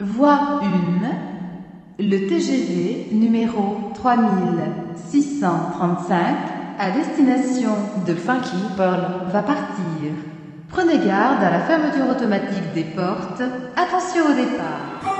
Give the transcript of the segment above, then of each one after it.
Voie 1. Le TGV numéro 3635 à destination de Funky Pearl va partir. Prenez garde à la fermeture automatique des portes. Attention au départ.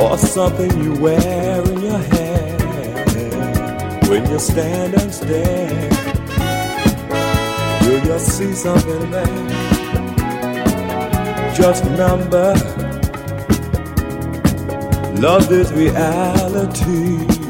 or something you wear in your hair when you stand and stare. Will you see something there? Just remember, love is reality.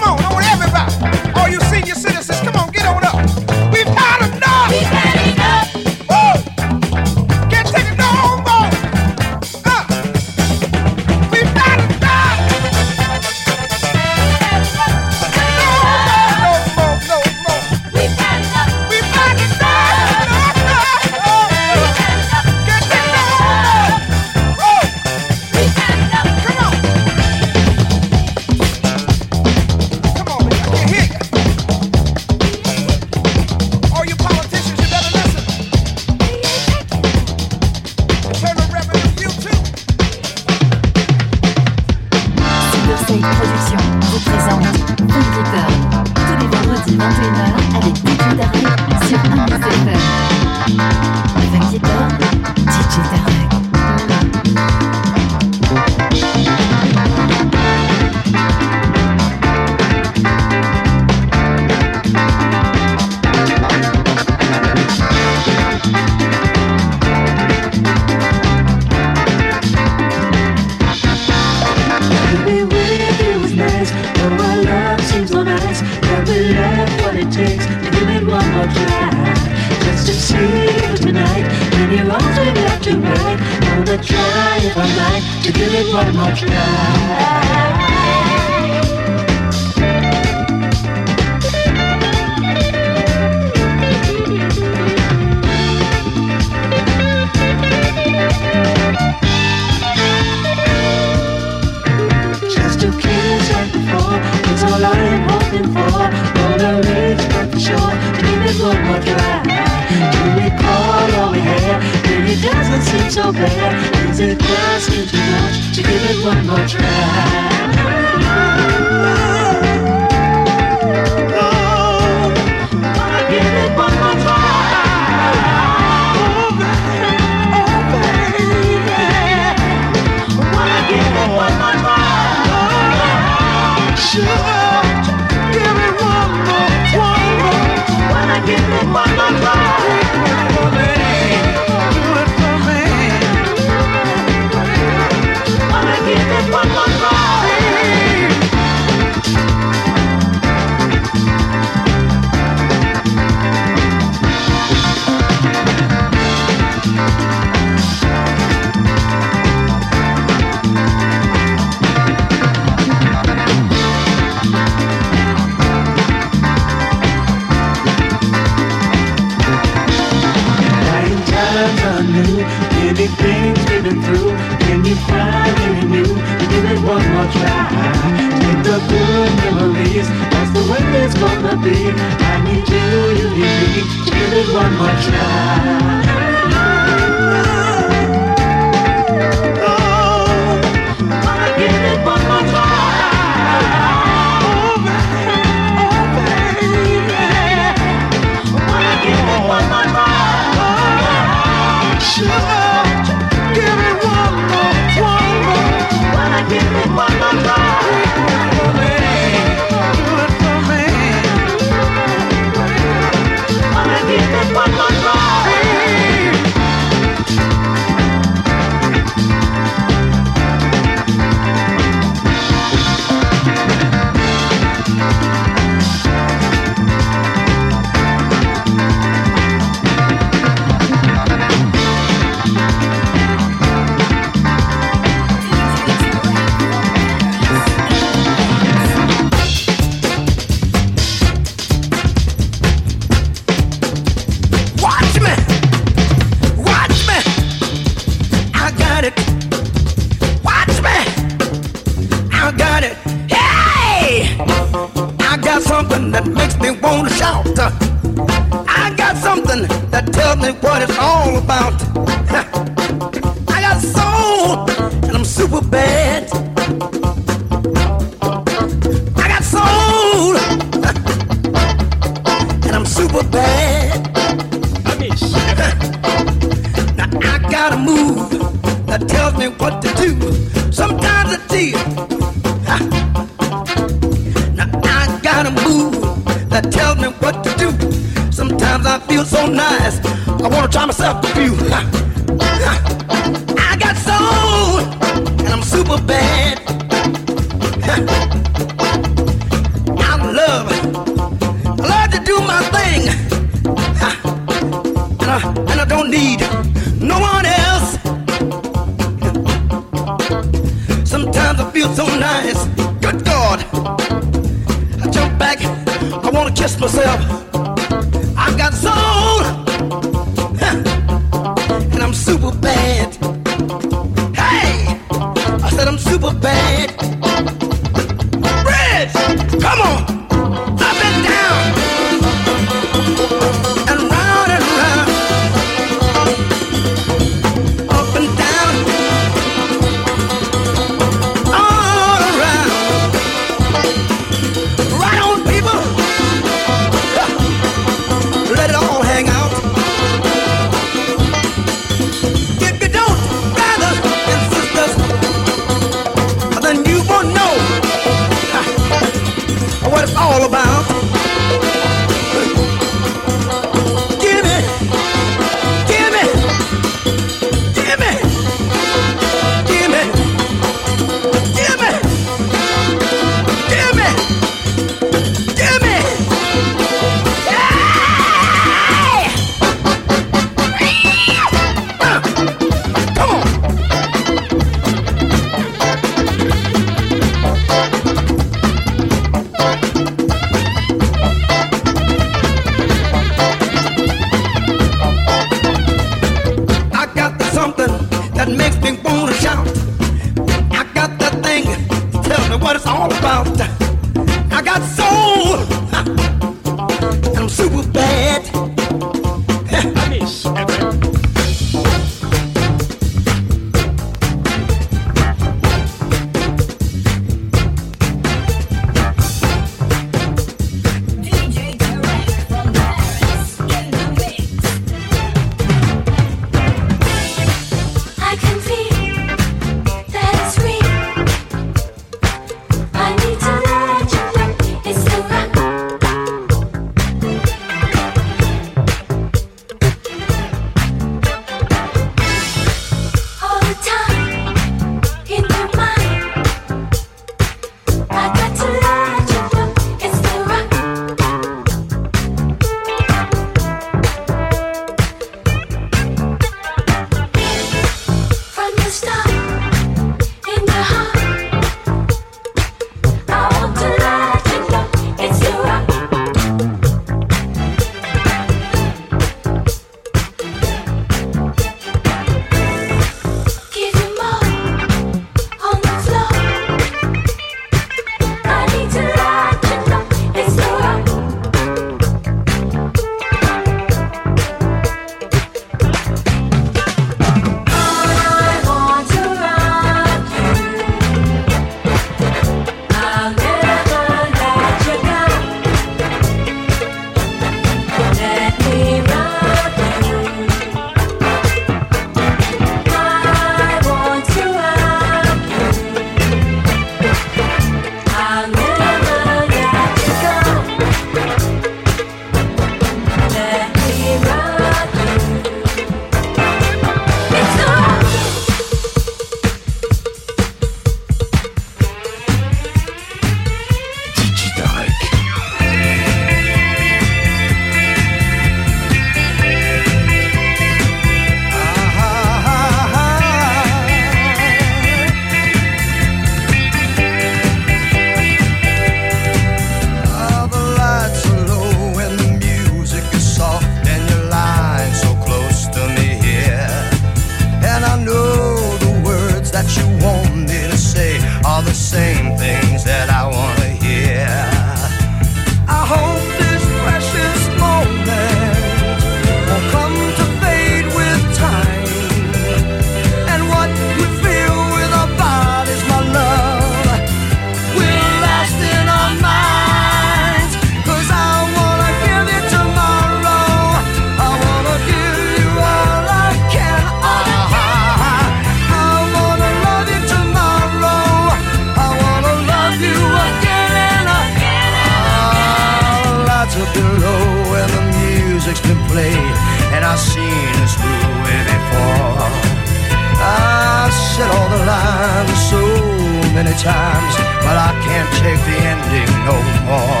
no more.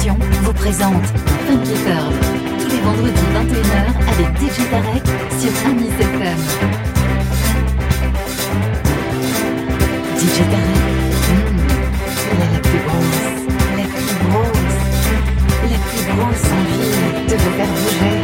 Production vous présente Funky Pearl, tous les vendredis 21h avec DJ Tarek sur Amis FM. DJ Tarek, mmh, la plus grosse, la plus grosse, la plus grosse envie de vous faire bouger.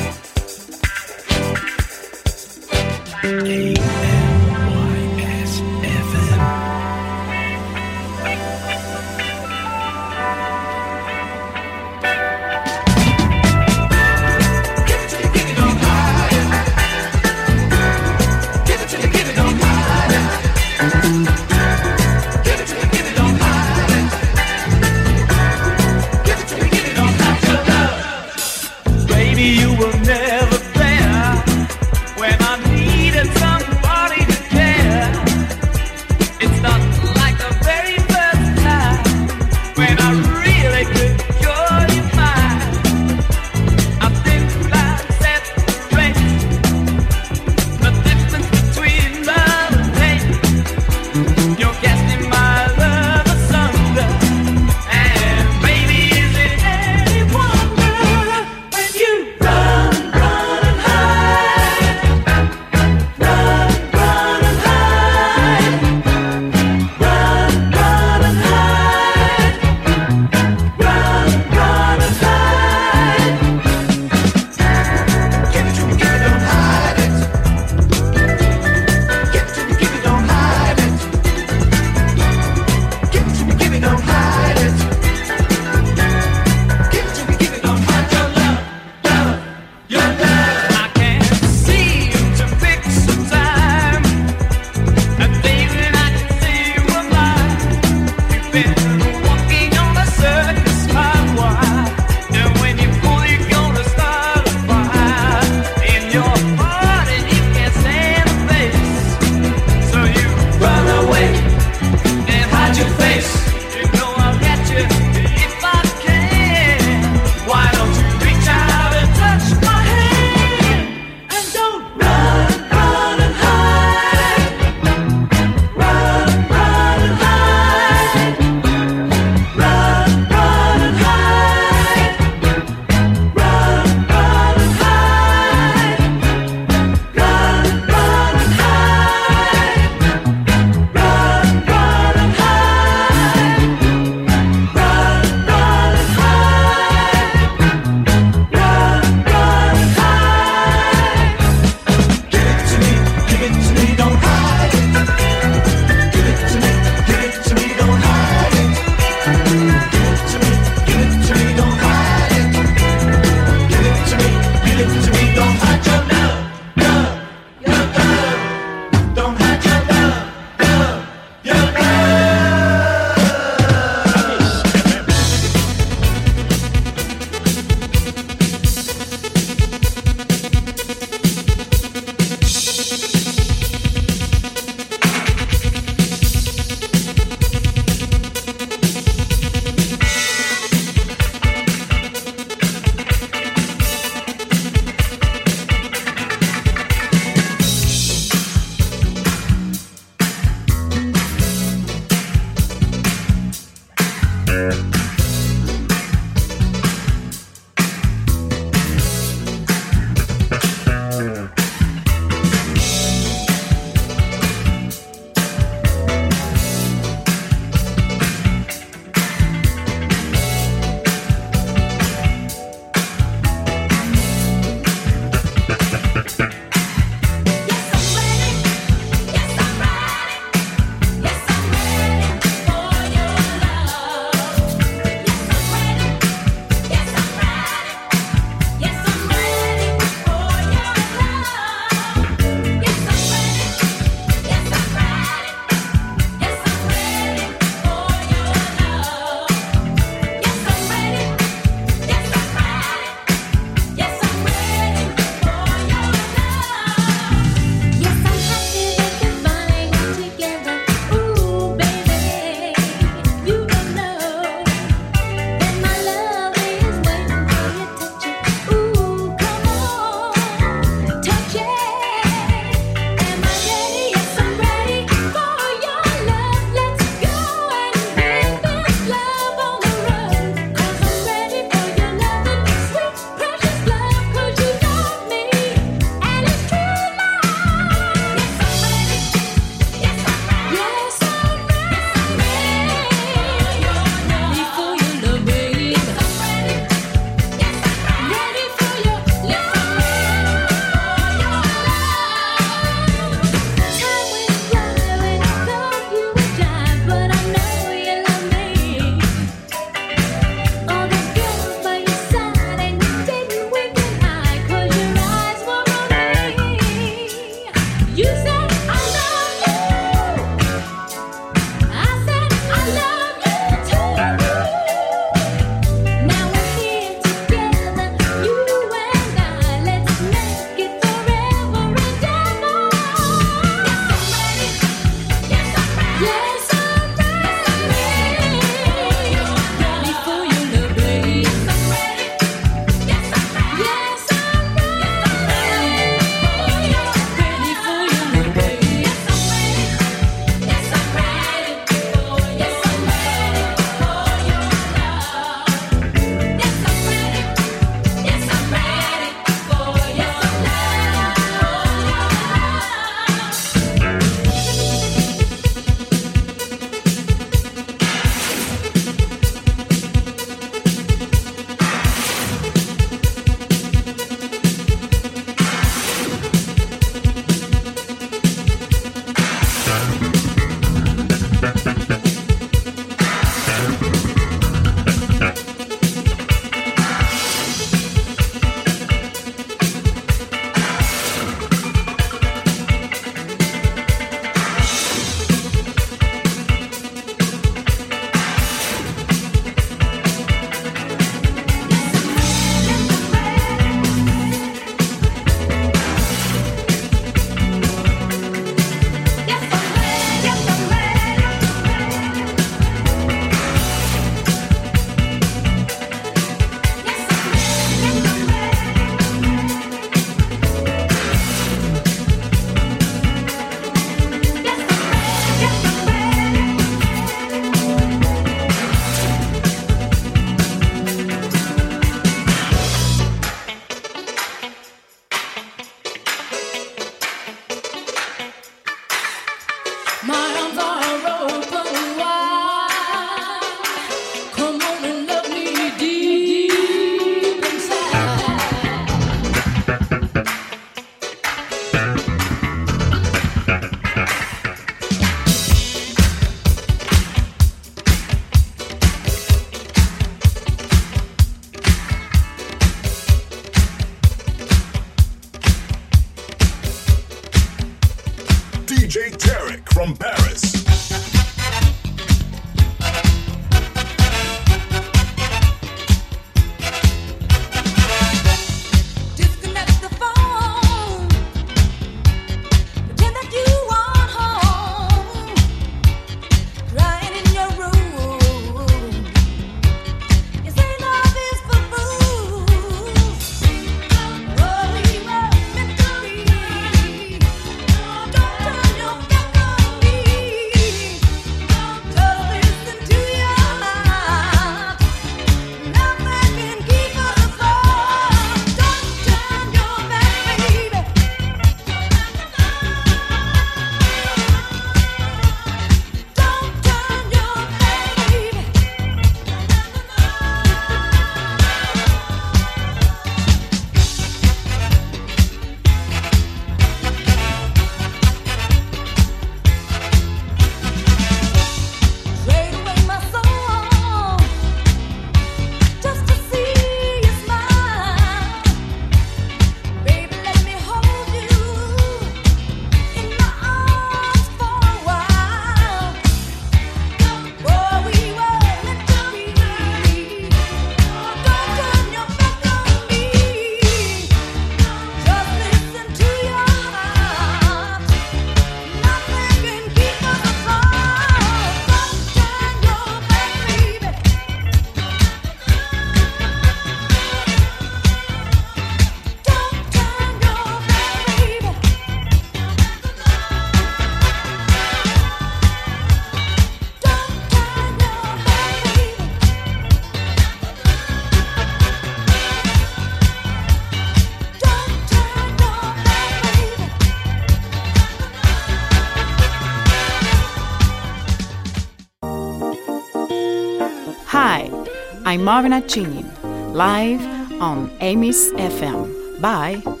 I'm Marina Chinin, live on Amy's FM. Bye. Ooh,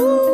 ooh, ooh.